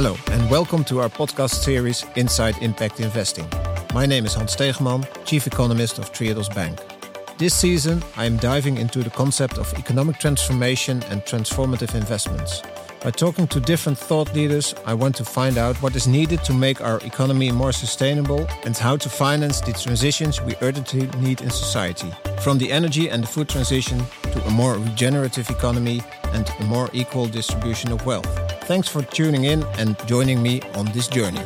Hello, and welcome to our podcast series Inside Impact Investing. My name is Hans Stegeman, Chief Economist of Triodos Bank. This season, I am diving into the concept of economic transformation and transformative investments. By talking to different thought leaders, I want to find out what is needed to make our economy more sustainable and how to finance the transitions we urgently need in society. From the energy and the food transition to a more regenerative economy and a more equal distribution of wealth. Thanks for tuning in and joining me on this journey.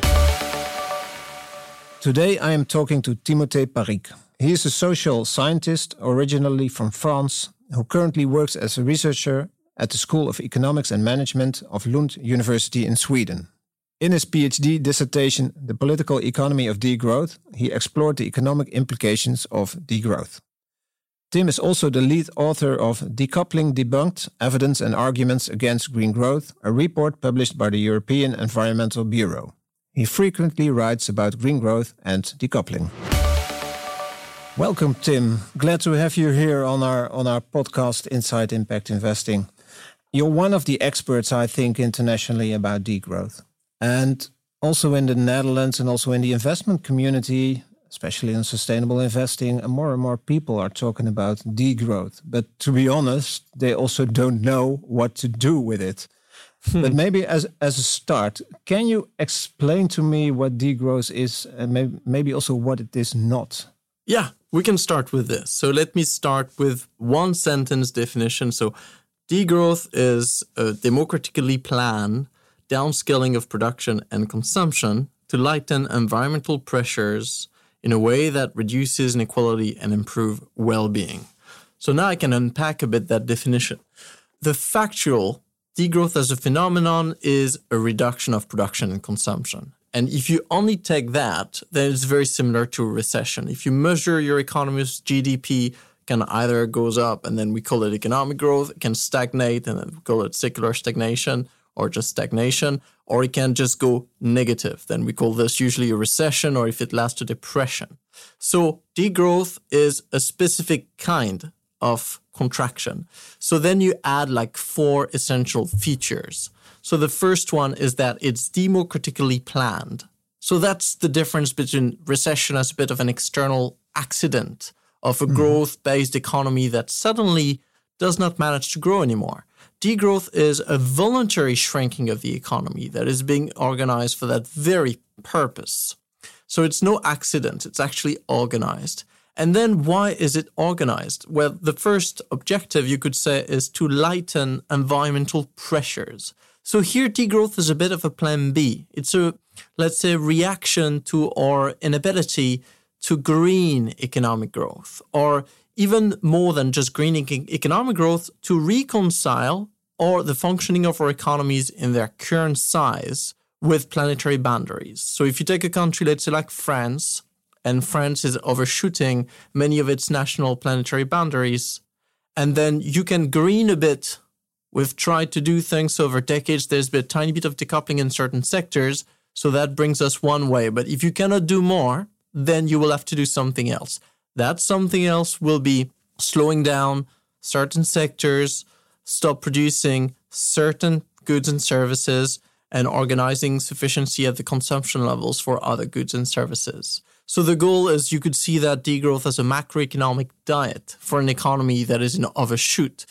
Today I am talking to Timothée Parrique. He is a social scientist originally from France who currently works as a researcher at the School of Economics and Management of Lund University in Sweden. In his PhD dissertation, The Political Economy of Degrowth, he explored the economic implications of degrowth. Tim is also the lead author of Decoupling Debunked Evidence and Arguments Against Green Growth, a report published by the European Environmental Bureau. He frequently writes about green growth and decoupling. Welcome, Tim. Glad to have you here on our on our podcast, Inside Impact Investing. You're one of the experts, I think, internationally about degrowth. And also in the Netherlands and also in the investment community, especially in sustainable investing, and more and more people are talking about degrowth. But to be honest, they also don't know what to do with it. Hmm. But maybe as as a start, can you explain to me what degrowth is and maybe, maybe also what it is not? Yeah, we can start with this. So let me start with one sentence definition. So Degrowth is a democratically planned downscaling of production and consumption to lighten environmental pressures in a way that reduces inequality and improve well-being. So now I can unpack a bit that definition. The factual degrowth as a phenomenon is a reduction of production and consumption. And if you only take that, then it's very similar to a recession. If you measure your economy's GDP can either goes up and then we call it economic growth, it can stagnate and then we call it secular stagnation or just stagnation, or it can just go negative. Then we call this usually a recession or if it lasts to depression. So degrowth is a specific kind of contraction. So then you add like four essential features. So the first one is that it's democratically planned. So that's the difference between recession as a bit of an external accident of a mm-hmm. growth based economy that suddenly does not manage to grow anymore. Degrowth is a voluntary shrinking of the economy that is being organized for that very purpose. So it's no accident, it's actually organized. And then why is it organized? Well, the first objective you could say is to lighten environmental pressures. So here degrowth is a bit of a plan B. It's a, let's say, reaction to our inability to green economic growth, or even more than just green economic growth, to reconcile or the functioning of our economies in their current size with planetary boundaries. So if you take a country, let's say like France, and France is overshooting many of its national planetary boundaries, and then you can green a bit. We've tried to do things over decades. There's been a tiny bit of decoupling in certain sectors. So that brings us one way. But if you cannot do more, then you will have to do something else. That something else will be slowing down certain sectors, stop producing certain goods and services, and organizing sufficiency at the consumption levels for other goods and services. So the goal is you could see that degrowth as a macroeconomic diet for an economy that is in overshoot.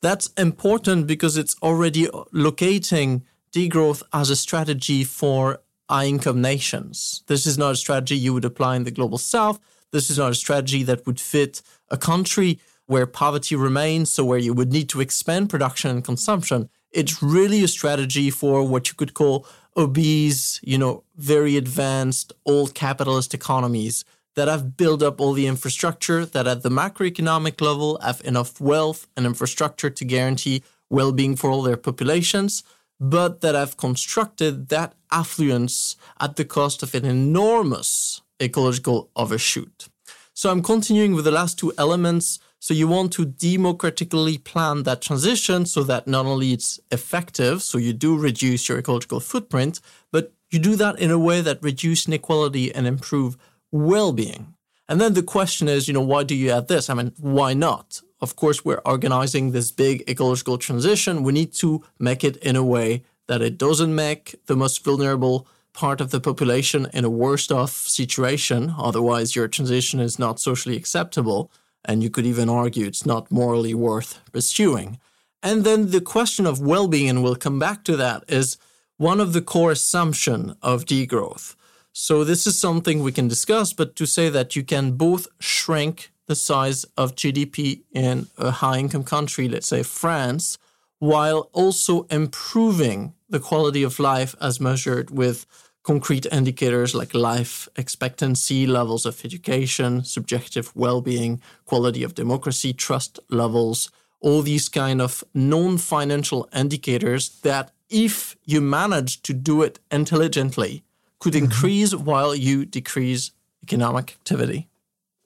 That's important because it's already locating degrowth as a strategy for high income nations. This is not a strategy you would apply in the global south. This is not a strategy that would fit a country where poverty remains, so where you would need to expand production and consumption. It's really a strategy for what you could call obese, you know, very advanced old capitalist economies that have built up all the infrastructure that at the macroeconomic level have enough wealth and infrastructure to guarantee well-being for all their populations but that have constructed that affluence at the cost of an enormous ecological overshoot. So I'm continuing with the last two elements. So you want to democratically plan that transition so that not only it's effective, so you do reduce your ecological footprint, but you do that in a way that reduce inequality and improve well-being. And then the question is, you know, why do you add this? I mean, why not? Of course, we're organizing this big ecological transition. We need to make it in a way that it doesn't make the most vulnerable part of the population in a worse off situation. Otherwise, your transition is not socially acceptable. And you could even argue it's not morally worth pursuing. And then the question of well being, and we'll come back to that, is one of the core assumption of degrowth. So this is something we can discuss, but to say that you can both shrink the size of GDP in a high income country, let's say France, while also improving the quality of life as measured with concrete indicators like life expectancy, levels of education, subjective well being, quality of democracy, trust levels, all these kind of non financial indicators that, if you manage to do it intelligently, could mm-hmm. increase while you decrease economic activity.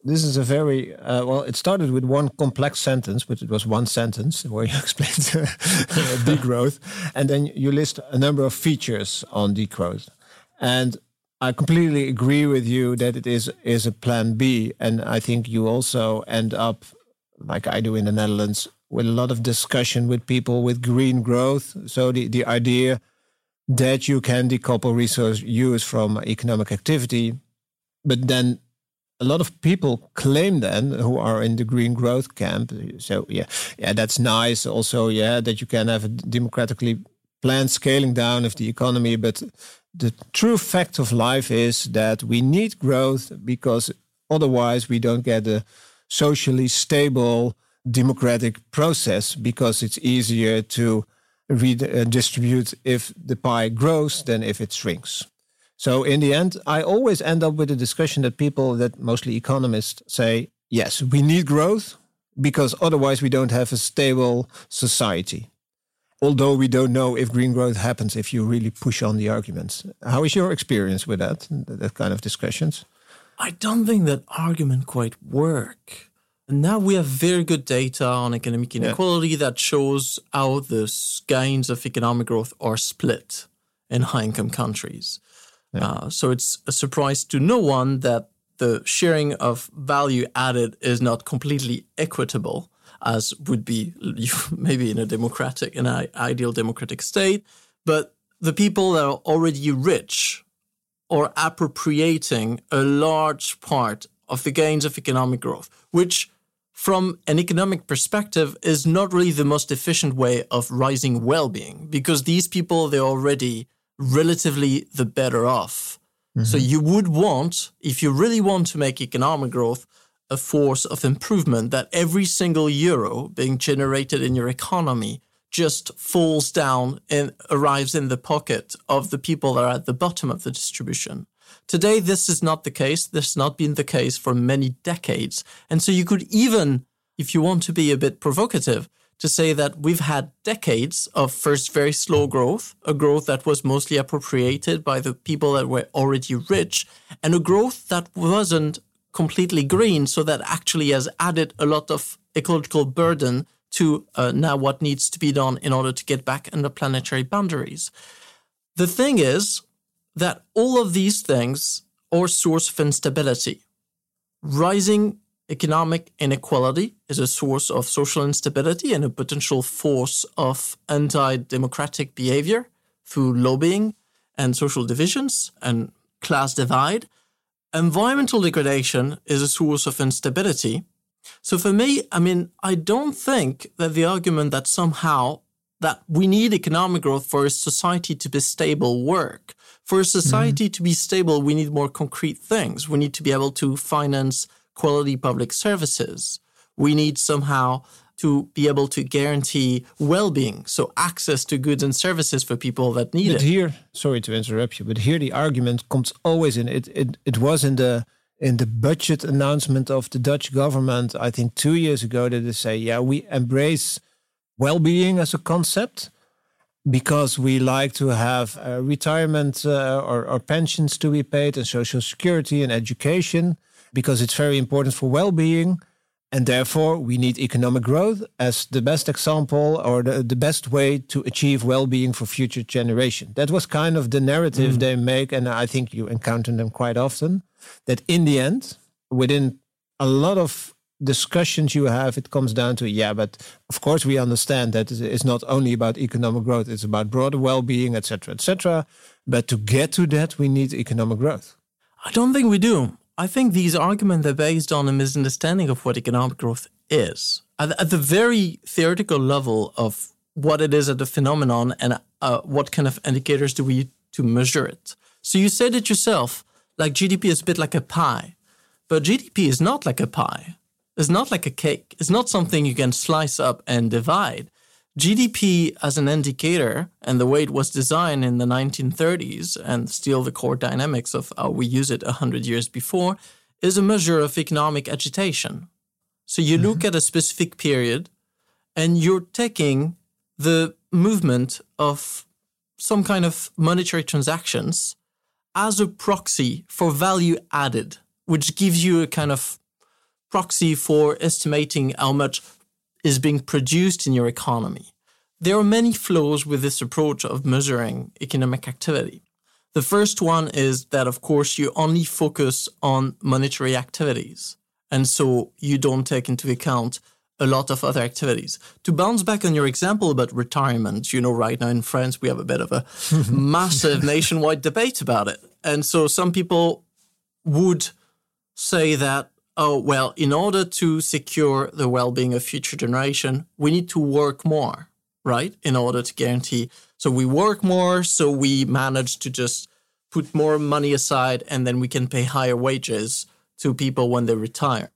This is a very uh, well. It started with one complex sentence, but it was one sentence where you explained degrowth, and then you list a number of features on degrowth. And I completely agree with you that it is is a plan B, and I think you also end up, like I do in the Netherlands, with a lot of discussion with people with green growth. So the the idea that you can decouple resource use from economic activity, but then a lot of people claim then who are in the green growth camp. So yeah, yeah, that's nice. Also, yeah, that you can have a democratically planned scaling down of the economy, but the true fact of life is that we need growth because otherwise we don't get a socially stable democratic process because it's easier to redistribute uh, if the pie grows than if it shrinks. So in the end, I always end up with a discussion that people that mostly economists say, yes, we need growth because otherwise we don't have a stable society although we don't know if green growth happens if you really push on the arguments. How is your experience with that, that kind of discussions? I don't think that argument quite work. Now we have very good data on economic inequality yeah. that shows how the gains of economic growth are split in high income countries. Yeah. Uh, so it's a surprise to no one that the sharing of value added is not completely equitable as would be maybe in a democratic, in an ideal democratic state. But the people that are already rich are appropriating a large part of the gains of economic growth, which from an economic perspective is not really the most efficient way of rising well-being because these people they're already relatively the better off. Mm-hmm. So you would want if you really want to make economic growth a force of improvement that every single euro being generated in your economy just falls down and arrives in the pocket of the people that are at the bottom of the distribution. Today, this is not the case. This has not been the case for many decades. And so you could even, if you want to be a bit provocative, to say that we've had decades of first very slow growth, a growth that was mostly appropriated by the people that were already rich, and a growth that wasn't completely green. So that actually has added a lot of ecological burden to uh, now what needs to be done in order to get back under planetary boundaries. The thing is that all of these things are source of instability. Rising economic inequality is a source of social instability and a potential force of anti-democratic behavior through lobbying and social divisions and class divide. Environmental degradation is a source of instability. So for me, I mean, I don't think that the argument that somehow that we need economic growth for a society to be stable work. For a society mm-hmm. to be stable, we need more concrete things. We need to be able to finance quality public services. We need somehow to be able to guarantee well-being, so access to goods and services for people that need but it. Here, sorry to interrupt you, but here the argument comes always in. It it it was in the in the budget announcement of the Dutch government, I think two years ago, that they say, yeah, we embrace well-being as a concept because we like to have uh, retirement uh, or, or pensions to be paid and social security and education because it's very important for well-being and therefore, we need economic growth as the best example or the, the best way to achieve well being for future generation. That was kind of the narrative mm. they make. And I think you encounter them quite often. That in the end, within a lot of discussions you have, it comes down to yeah, but of course we understand that it's not only about economic growth; it's about broader well-being, etc., etc. But to get to that, we need economic growth. I don't think we do. I think these arguments are based on a misunderstanding of what economic growth is. At, at the very theoretical level of what it is as a phenomenon and uh, what kind of indicators do we to measure it. So you said it yourself, like GDP is a bit like a pie, but GDP is not like a pie. It's not like a cake. It's not something you can slice up and divide. GDP as an indicator and the way it was designed in the 1930s and still the core dynamics of how we use it 100 years before is a measure of economic agitation. So you mm-hmm. look at a specific period and you're taking the movement of some kind of monetary transactions as a proxy for value added, which gives you a kind of proxy for estimating how much is being produced in your economy. There are many flaws with this approach of measuring economic activity. The first one is that, of course, you only focus on monetary activities. And so you don't take into account a lot of other activities. To bounce back on your example about retirement, you know, right now in France, we have a bit of a massive nationwide debate about it. And so some people would say that oh, well, in order to secure the well being of future generation, we need to work more, right? In order to guarantee. So we work more, so we manage to just put more money aside and then we can pay higher wages to people when they retire.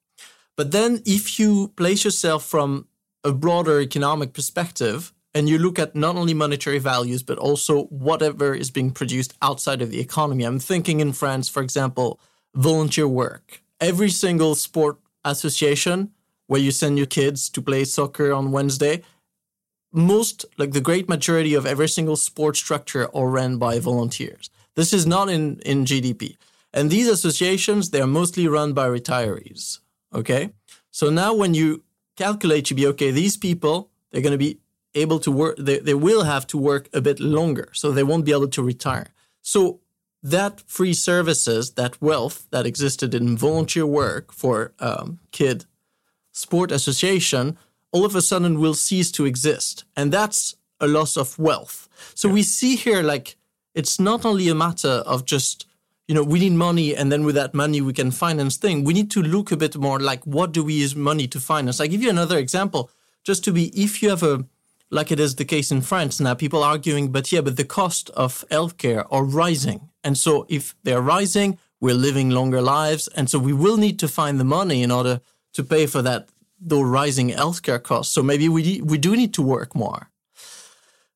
But then if you place yourself from a broader economic perspective, and you look at not only monetary values, but also whatever is being produced outside of the economy. I'm thinking in France, for example, volunteer work every single sport association where you send your kids to play soccer on Wednesday, most, like the great majority of every single sport structure are run by volunteers. This is not in, in GDP. And these associations, they're mostly run by retirees. Okay. So now when you calculate, you be okay, these people, they're going to be able to work, they, they will have to work a bit longer. So they won't be able to retire. So that free services, that wealth that existed in volunteer work for um, kid sport association, all of a sudden will cease to exist. And that's a loss of wealth. So yeah. we see here like it's not only a matter of just, you know, we need money and then with that money we can finance things. We need to look a bit more like what do we use money to finance? I give you another example, just to be if you have a like it is the case in France now, people arguing, but yeah, but the cost of healthcare are rising. And so if they're rising, we're living longer lives. And so we will need to find the money in order to pay for that, the rising healthcare costs. So maybe we, we do need to work more.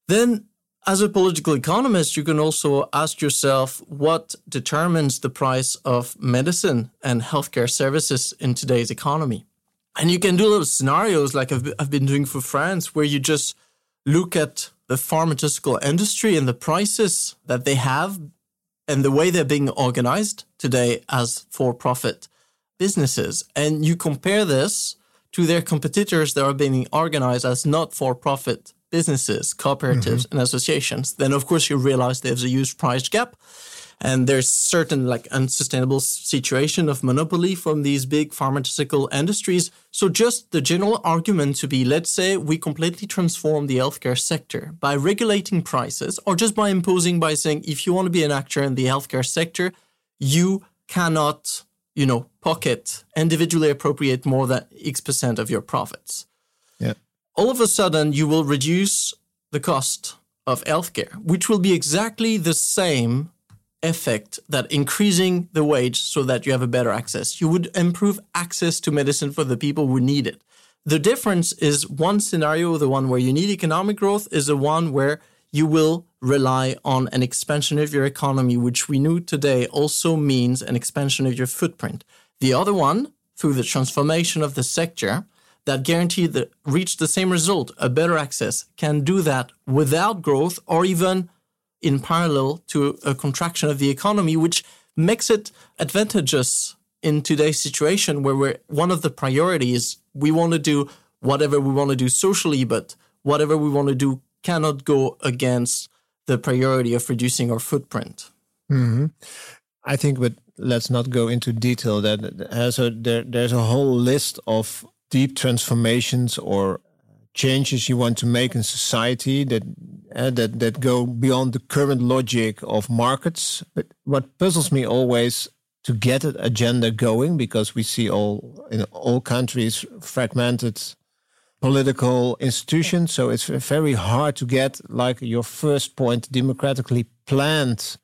Then as a political economist, you can also ask yourself what determines the price of medicine and healthcare services in today's economy. And you can do little scenarios like I've, I've been doing for France, where you just look at the pharmaceutical industry and the prices that they have and the way they're being organized today as for profit businesses. And you compare this to their competitors that are being organized as not for profit businesses, cooperatives, mm-hmm. and associations. Then, of course, you realize there's a huge price gap and there's certain like unsustainable situation of monopoly from these big pharmaceutical industries. So just the general argument to be, let's say we completely transform the healthcare sector by regulating prices or just by imposing by saying, if you want to be an actor in the healthcare sector, you cannot, you know, pocket individually appropriate more than X percent of your profits. Yeah. All of a sudden you will reduce the cost of healthcare, which will be exactly the same effect that increasing the wage so that you have a better access. You would improve access to medicine for the people who need it. The difference is one scenario, the one where you need economic growth, is the one where you will rely on an expansion of your economy, which we knew today also means an expansion of your footprint. The other one, through the transformation of the sector, that guarantee that reach the same result, a better access, can do that without growth or even in parallel to a contraction of the economy, which makes it advantageous in today's situation where we're one of the priorities we want to do whatever we want to do socially, but whatever we want to do cannot go against the priority of reducing our footprint. Mm-hmm. I think, but let's not go into detail. That there, there's a whole list of deep transformations or changes you want to make in society that uh, that that go beyond the current logic of markets. But what puzzles me always to get an agenda going, because we see all in all countries fragmented political institutions, so it's very hard to get like your first point democratically planned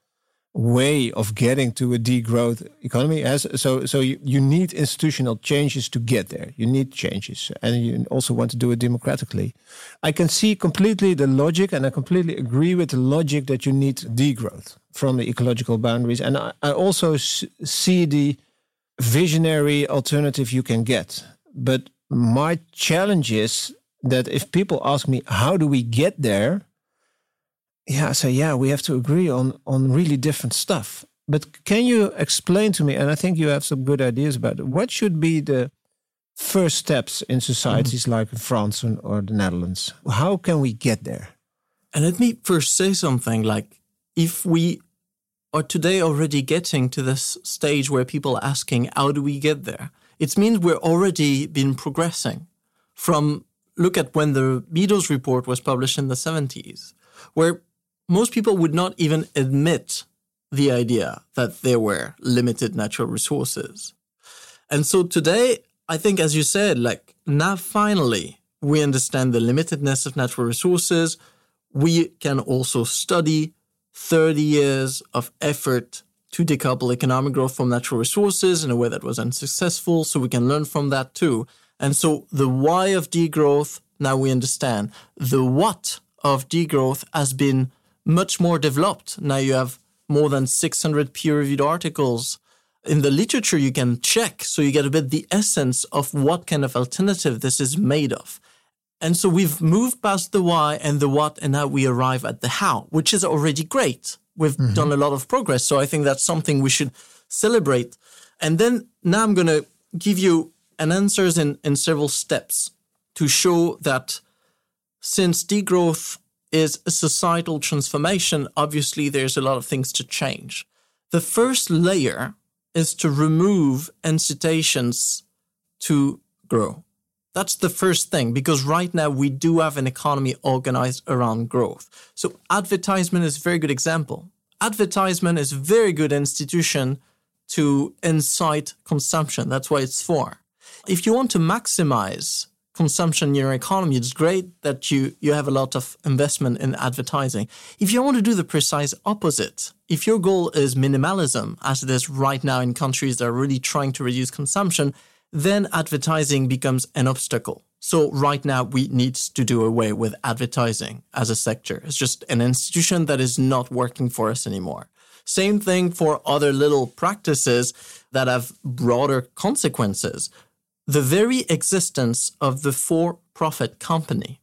way of getting to a degrowth economy as so so you, you need institutional changes to get there. You need changes and you also want to do it democratically. I can see completely the logic and i completely agree with the logic that you need degrowth from the ecological boundaries. And i, I also see the visionary alternative you can get. But my challenge is that if people ask me how do we get there yeah, I say, yeah, we have to agree on on really different stuff. But can you explain to me? And I think you have some good ideas about it. What should be the first steps in societies mm like France or the Netherlands? How can we get there? And let me first say something like if we are today already getting to this stage where people are asking, how do we get there? It means we're already been progressing from look at when the Meadows report was published in the 70s, where most people would not even admit the idea that there were limited natural resources. And so today, I think, as you said, like now finally we understand the limitedness of natural resources. We can also study 30 years of effort to decouple economic growth from natural resources in a way that was unsuccessful. So we can learn from that too. And so the why of degrowth, now we understand. The what of degrowth has been much more developed. Now you have more than 600 peer reviewed articles. In the literature, you can check so you get a bit the essence of what kind of alternative this is made of. And so we've moved past the why and the what, and now we arrive at the how, which is already great. We've mm-hmm. done a lot of progress. So I think that's something we should celebrate. And then now I'm going to give you an answers in, in several steps to show that since degrowth is a societal transformation, obviously there's a lot of things to change. The first layer is to remove incitations to grow. That's the first thing because right now we do have an economy organized around growth. So advertisement is a very good example. Advertisement is a very good institution to incite consumption. That's why it's for. If you want to maximize consumption in your economy, it's great that you, you have a lot of investment in advertising. If you want to do the precise opposite, if your goal is minimalism, as it is right now in countries that are really trying to reduce consumption, then advertising becomes an obstacle. So right now we need to do away with advertising as a sector. It's just an institution that is not working for us anymore. Same thing for other little practices that have broader consequences the very existence of the for profit company.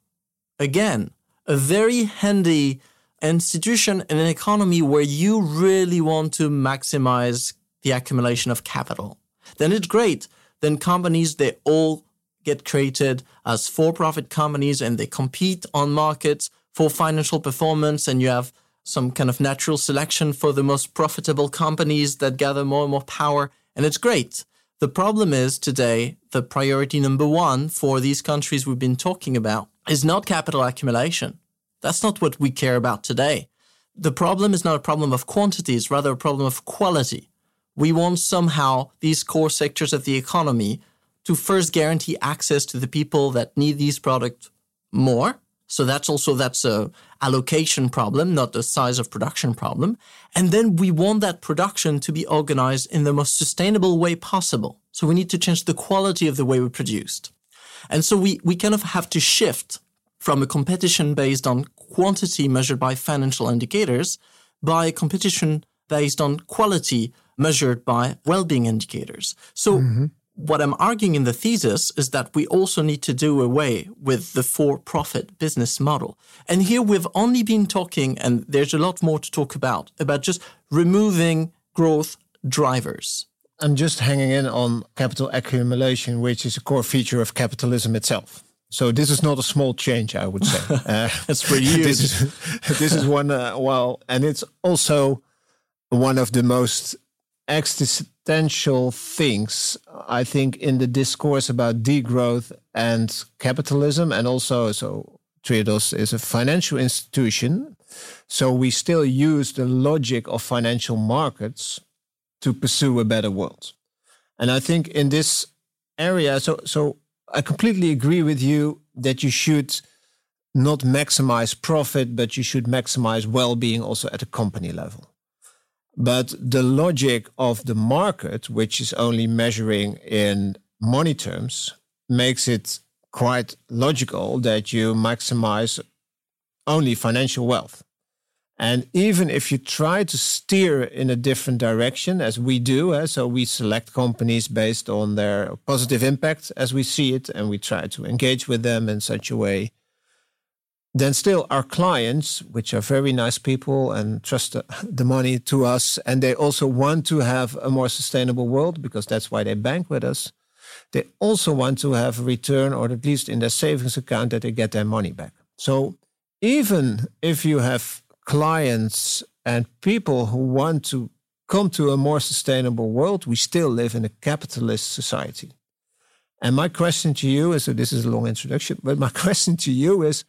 Again, a very handy institution in an economy where you really want to maximize the accumulation of capital. Then it's great. Then companies, they all get created as for profit companies and they compete on markets for financial performance. And you have some kind of natural selection for the most profitable companies that gather more and more power. And it's great. The problem is today, the priority number one for these countries we've been talking about is not capital accumulation. That's not what we care about today. The problem is not a problem of quantity, it's rather a problem of quality. We want somehow these core sectors of the economy to first guarantee access to the people that need these products more so that's also that's a allocation problem, not the size of production problem. And then we want that production to be organized in the most sustainable way possible. So we need to change the quality of the way we produced. And so we, we kind of have to shift from a competition based on quantity measured by financial indicators by a competition based on quality measured by well-being indicators. So mm-hmm what I'm arguing in the thesis is that we also need to do away with the for profit business model. And here we've only been talking, and there's a lot more to talk about, about just removing growth drivers. I'm just hanging in on capital accumulation, which is a core feature of capitalism itself. So this is not a small change, I would say. Uh, That's pretty huge. this, is, this is one, uh, well, and it's also one of the most existential things, I think, in the discourse about degrowth and capitalism, and also so Triodos is a financial institution, so we still use the logic of financial markets to pursue a better world. And I think in this area, so so I completely agree with you that you should not maximize profit, but you should maximize well-being also at a company level. But the logic of the market, which is only measuring in money terms, makes it quite logical that you maximize only financial wealth. And even if you try to steer in a different direction, as we do, eh, so we select companies based on their positive impact as we see it, and we try to engage with them in such a way then still our clients, which are very nice people and trust the money to us, and they also want to have a more sustainable world because that's why they bank with us. They also want to have a return, or at least in their savings account, that they get their money back. So even if you have clients and people who want to come to a more sustainable world, we still live in a capitalist society. And my question to you is so this is a long introduction, but my question to you is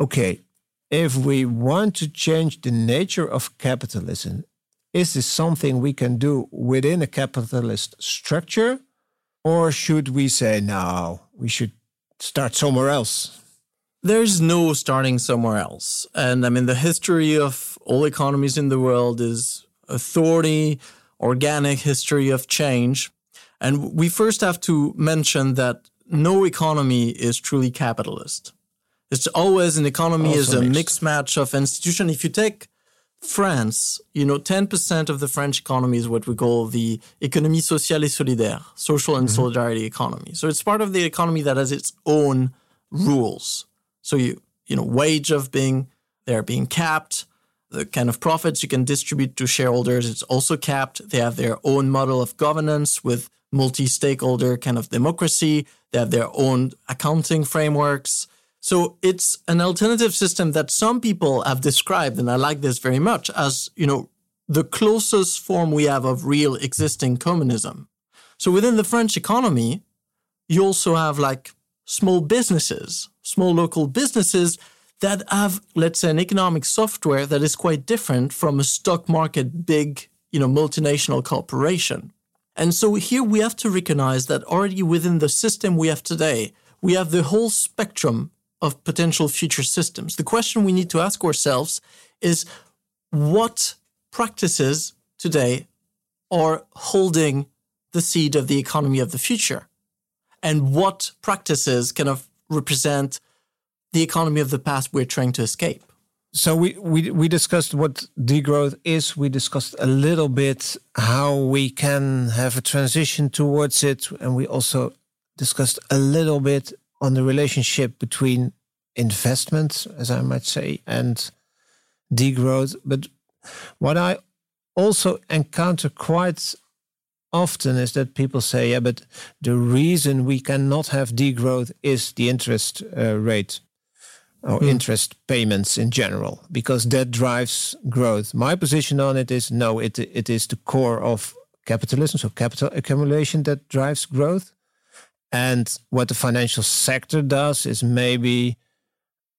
okay, if we want to change the nature of capitalism, is this something we can do within a capitalist structure? Or should we say, no, we should start somewhere else? There's no starting somewhere else. And I mean, the history of all economies in the world is a authority, organic history of change. And we first have to mention that no economy is truly capitalist. It's always an economy also is a mixed match of institution. If you take France, you know, 10% of the French economy is what we call the économie sociale et solidaire, social and mm-hmm. solidarity economy. So it's part of the economy that has its own rules. So you, you know, wage of being, they're being capped. The kind of profits you can distribute to shareholders, it's also capped. They have their own model of governance with multi-stakeholder kind of democracy. They have their own accounting frameworks. So it's an alternative system that some people have described, and I like this very much, as, you know, the closest form we have of real existing communism. So within the French economy, you also have like small businesses, small local businesses that have, let's say, an economic software that is quite different from a stock market big, you know, multinational corporation. And so here we have to recognize that already within the system we have today, we have the whole spectrum of potential future systems. The question we need to ask ourselves is what practices today are holding the seed of the economy of the future? And what practices kind of represent the economy of the past we're trying to escape? So we, we we discussed what degrowth is. We discussed a little bit how we can have a transition towards it, and we also discussed a little bit on the relationship between investment, as I might say, and degrowth. But what I also encounter quite often is that people say, yeah, but the reason we cannot have degrowth is the interest uh, rate or mm. interest payments in general, because that drives growth. My position on it is no, it, it is the core of capitalism, so capital accumulation that drives growth. And what the financial sector does is maybe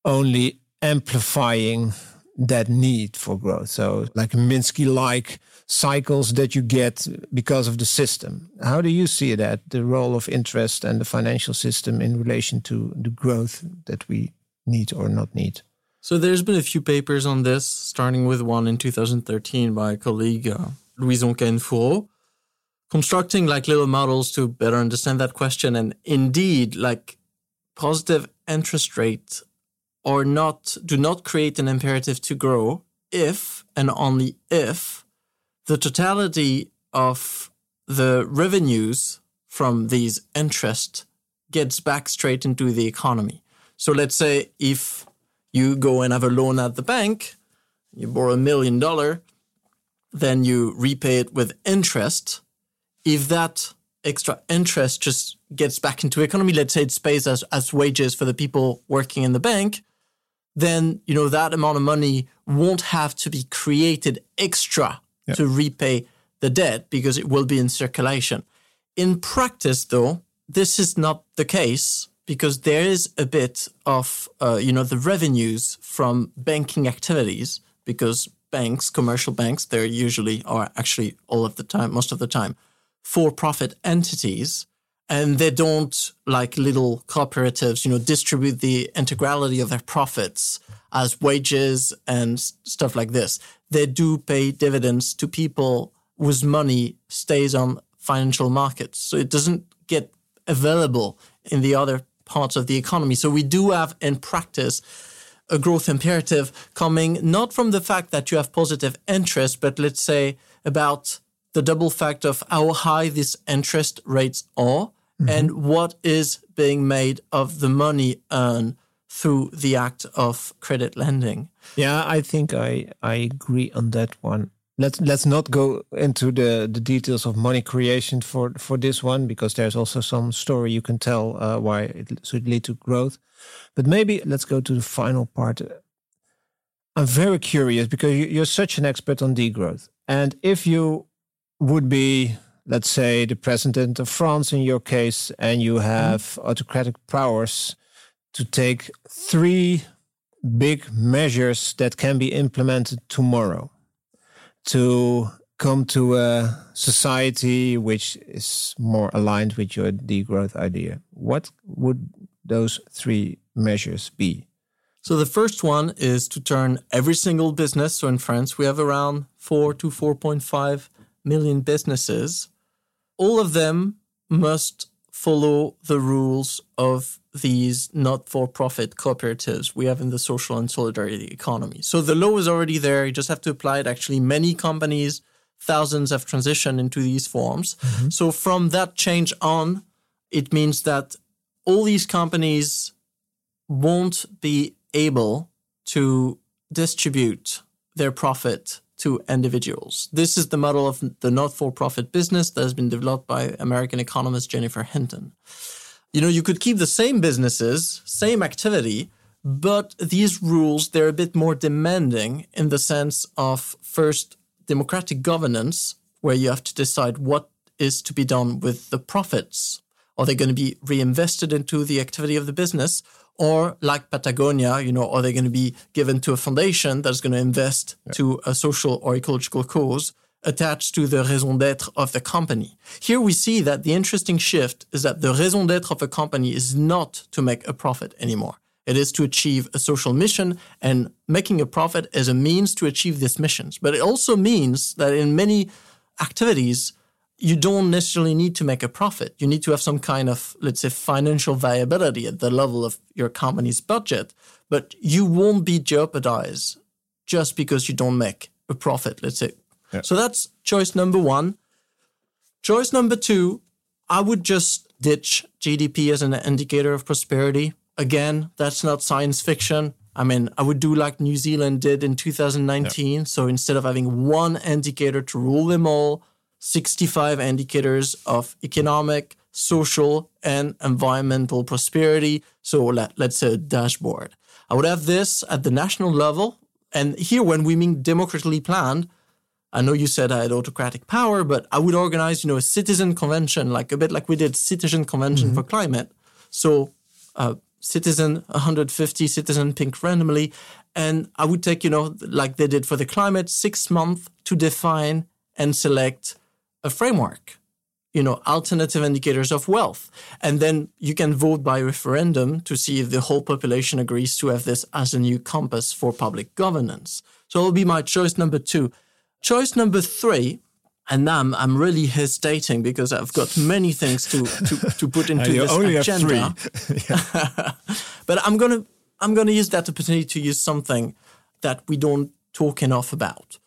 only amplifying that need for growth. So, like Minsky like cycles that you get because of the system. How do you see that, the role of interest and the financial system in relation to the growth that we need or not need? So, there's been a few papers on this, starting with one in 2013 by a colleague, uh, Louise Onca constructing like little models to better understand that question. And indeed, like positive interest rate or not do not create an imperative to grow if and only if the totality of the revenues from these interest gets back straight into the economy. So let's say if you go and have a loan at the bank, you borrow a million dollar, then you repay it with interest. If that extra interest just gets back into economy, let's say it pays as, as wages for the people working in the bank, then you know that amount of money won't have to be created extra to repay the debt because it will be in circulation. In practice, though, this is not the case because there is a bit of, uh, you know, the revenues from banking activities because banks, commercial banks, they usually are actually all of the time, most of the time, for-profit entities and they don't like little cooperatives you know distribute the integrality of their profits as wages and stuff like this. They do pay dividends to people whose money stays on financial markets. So it doesn't get available in the other parts of the economy. So we do have in practice a growth imperative coming not from the fact that you have positive interest but let's say about the double fact of how high these interest rates are mm-hmm. and what is being made of the money earned through the act of credit lending. Yeah, I think I I agree on that one. Let's let's not go into the the details of money creation for for this one because there's also some story you can tell uh, why it should lead to growth. But maybe let's go to the final part. I'm very curious because you're such an expert on degrowth, and if you would be let's say, the president of France in your case, and you have mm. autocratic powers to take three big measures that can be implemented tomorrow to come to a society which is more aligned with your degrowth idea. What would those three measures be? So the first one is to turn every single business. So in France, we have around 4 to 4.5 million businesses all of them must follow the rules of these not-for-profit cooperatives we have in the social and solidarity economy. So the law is already there. You just have to apply it. Actually, many companies, thousands have transitioned into these forms. Mm-hmm. So from that change on, it means that all these companies won't be able to distribute their profit to individuals. This is the model of the not for profit business that has been developed by American economist Jennifer Hinton. You know, you could keep the same businesses, same activity, but these rules, they're a bit more demanding in the sense of first democratic governance, where you have to decide what is to be done with the profits. Are they going to be reinvested into the activity of the business? Or like Patagonia, you know, are they going to be given to a foundation that's going to invest yeah. to a social or ecological cause attached to the raison d'être of the company? Here we see that the interesting shift is that the raison d'être of a company is not to make a profit anymore. It is to achieve a social mission, and making a profit is a means to achieve these missions. But it also means that in many activities, you don't necessarily need to make a profit. You need to have some kind of, let's say, financial viability at the level of your company's budget, but you won't be jeopardized just because you don't make a profit, let's say. Yeah. So that's choice number one. Choice number two, I would just ditch GDP as an indicator of prosperity. Again, that's not science fiction. I mean, I would do like New Zealand did in 2019. Yeah. So instead of having one indicator to rule them all, 65 indicators of economic, social, and environmental prosperity. So let, let's say a dashboard. I would have this at the national level. And here, when we mean democratically planned, I know you said I had autocratic power, but I would organize, you know, a citizen convention, like a bit like we did citizen convention mm-hmm. for climate. So, uh, citizen 150 citizen picked randomly, and I would take, you know, like they did for the climate, six months to define and select a framework, you know, alternative indicators of wealth. And then you can vote by referendum to see if the whole population agrees to have this as a new compass for public governance. So it'll be my choice number two. Choice number three, and now I'm, I'm really hesitating because I've got many things to, to, to put into this only agenda. but I'm gonna I'm gonna use that opportunity to use something that we don't talk enough about.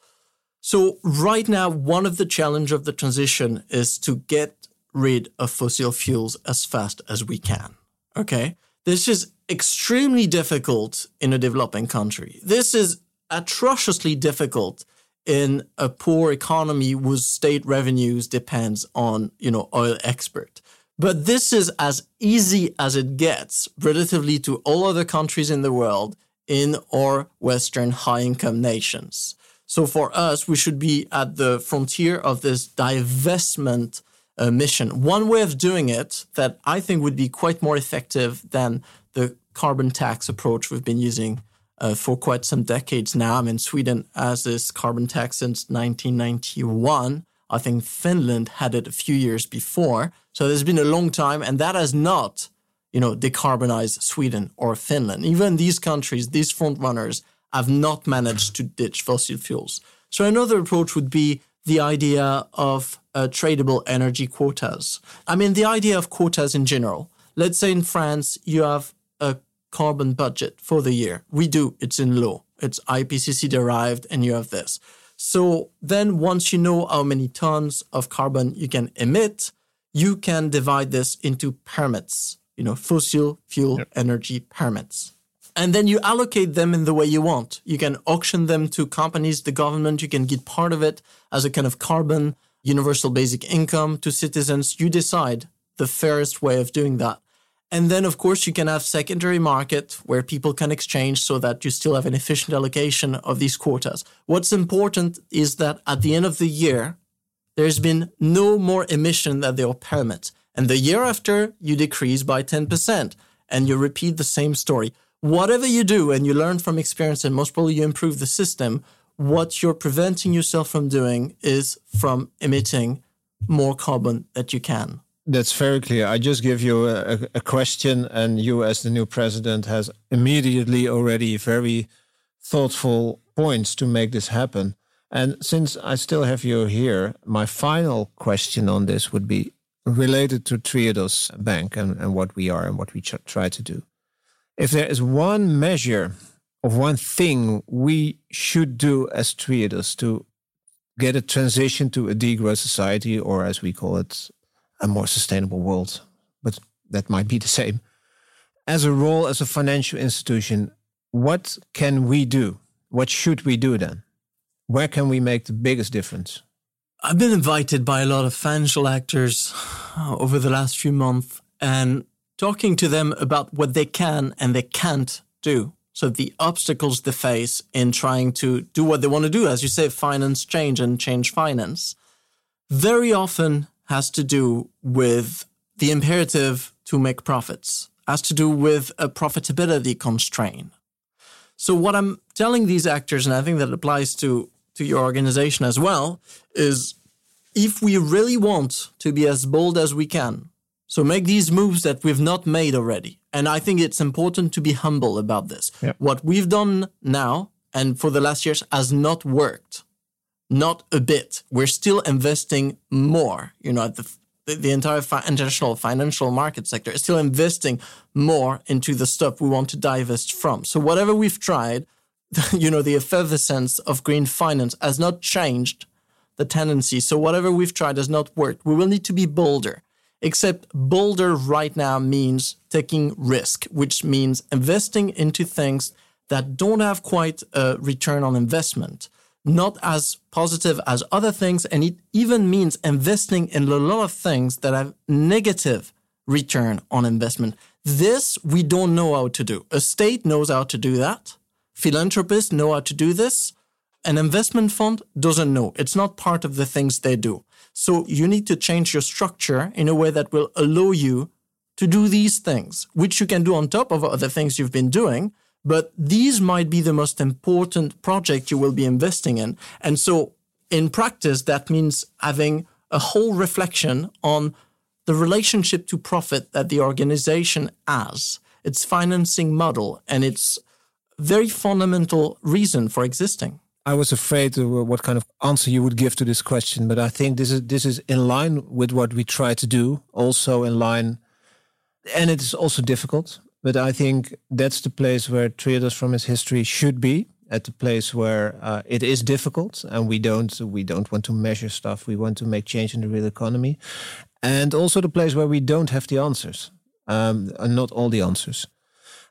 So right now, one of the challenge of the transition is to get rid of fossil fuels as fast as we can. Okay. This is extremely difficult in a developing country. This is atrociously difficult in a poor economy whose state revenues depends on, you know, oil export. But this is as easy as it gets relatively to all other countries in the world in our Western high income nations. So for us, we should be at the frontier of this divestment uh, mission. One way of doing it that I think would be quite more effective than the carbon tax approach we've been using uh, for quite some decades now. I mean, Sweden has this carbon tax since 1991. I think Finland had it a few years before. So there's been a long time, and that has not, you know, decarbonized Sweden or Finland. Even these countries, these front runners, have not managed to ditch fossil fuels. So another approach would be the idea of uh, tradable energy quotas. I mean, the idea of quotas in general. Let's say in France, you have a carbon budget for the year. We do, it's in law, it's IPCC derived, and you have this. So then, once you know how many tons of carbon you can emit, you can divide this into permits, you know, fossil fuel yep. energy permits and then you allocate them in the way you want. You can auction them to companies, the government, you can get part of it as a kind of carbon universal basic income to citizens. You decide the fairest way of doing that. And then, of course, you can have secondary market where people can exchange so that you still have an efficient allocation of these quotas. What's important is that at the end of the year, there's been no more emission than are permits. And the year after, you decrease by 10% and you repeat the same story whatever you do and you learn from experience and most probably you improve the system, what you're preventing yourself from doing is from emitting more carbon that you can. That's very clear. I just give you a, a, question, and you, as the new president, has immediately already very thoughtful points to make this happen. And since I still have you here, my final question on this would be related to Triodos Bank and, and what we are and what we try to do if there is one measure of one thing we should do as Triodos to get a transition to a degrowth society, or as we call it, a more sustainable world, but that might be the same. As a role as a financial institution, what can we do? What should we do then? Where can we make the biggest difference? I've been invited by a lot of financial actors over the last few months, and talking to them about what they can and they can't do. So the obstacles they face in trying to do what they want to do, as you say, finance change and change finance, very often has to do with the imperative to make profits, has to do with a profitability constraint. So what I'm telling these actors, and I think that applies to, to your organization as well, is if we really want to be as bold as we can so make these moves that we've not made already. And I think it's important to be humble about this. Yep. What we've done now and for the last years has not worked. Not a bit. We're still investing more. You know, the, the entire fi- international financial market sector is still investing more into the stuff we want to divest from. So whatever we've tried, you know, the effervescence of green finance has not changed the tendency. So whatever we've tried has not worked. We will need to be bolder. Except bolder right now means taking risk, which means investing into things that don't have quite a return on investment, not as positive as other things. And it even means investing in a lot of things that have negative return on investment. This we don't know how to do. A state knows how to do that. Philanthropists know how to do this. An investment fund doesn't know. It's not part of the things they do. So you need to change your structure in a way that will allow you to do these things, which you can do on top of other things you've been doing. But these might be the most important project you will be investing in. And so in practice, that means having a whole reflection on the relationship to profit that the organization has, its financing model, and its very fundamental reason for existing. I was afraid of what kind of answer you would give to this question, but I think this is this is in line with what we try to do, also in line, and it is also difficult. But I think that's the place where Triodos from its history should be, at the place where uh, it is difficult, and we don't we don't want to measure stuff. We want to make change in the real economy, and also the place where we don't have the answers, um, and not all the answers.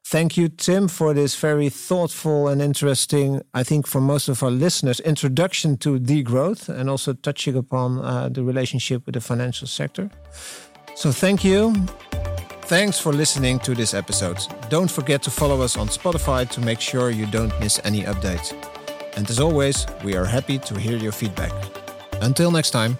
Thank you, Tim, for this very thoughtful and interesting, I think for most of our listeners, introduction to degrowth and also touching upon uh, the relationship with the financial sector. So thank you. Thanks for listening to this episode. Don't forget to follow us on Spotify to make sure you don't miss any updates. And as always, we are happy to hear your feedback. Until next time.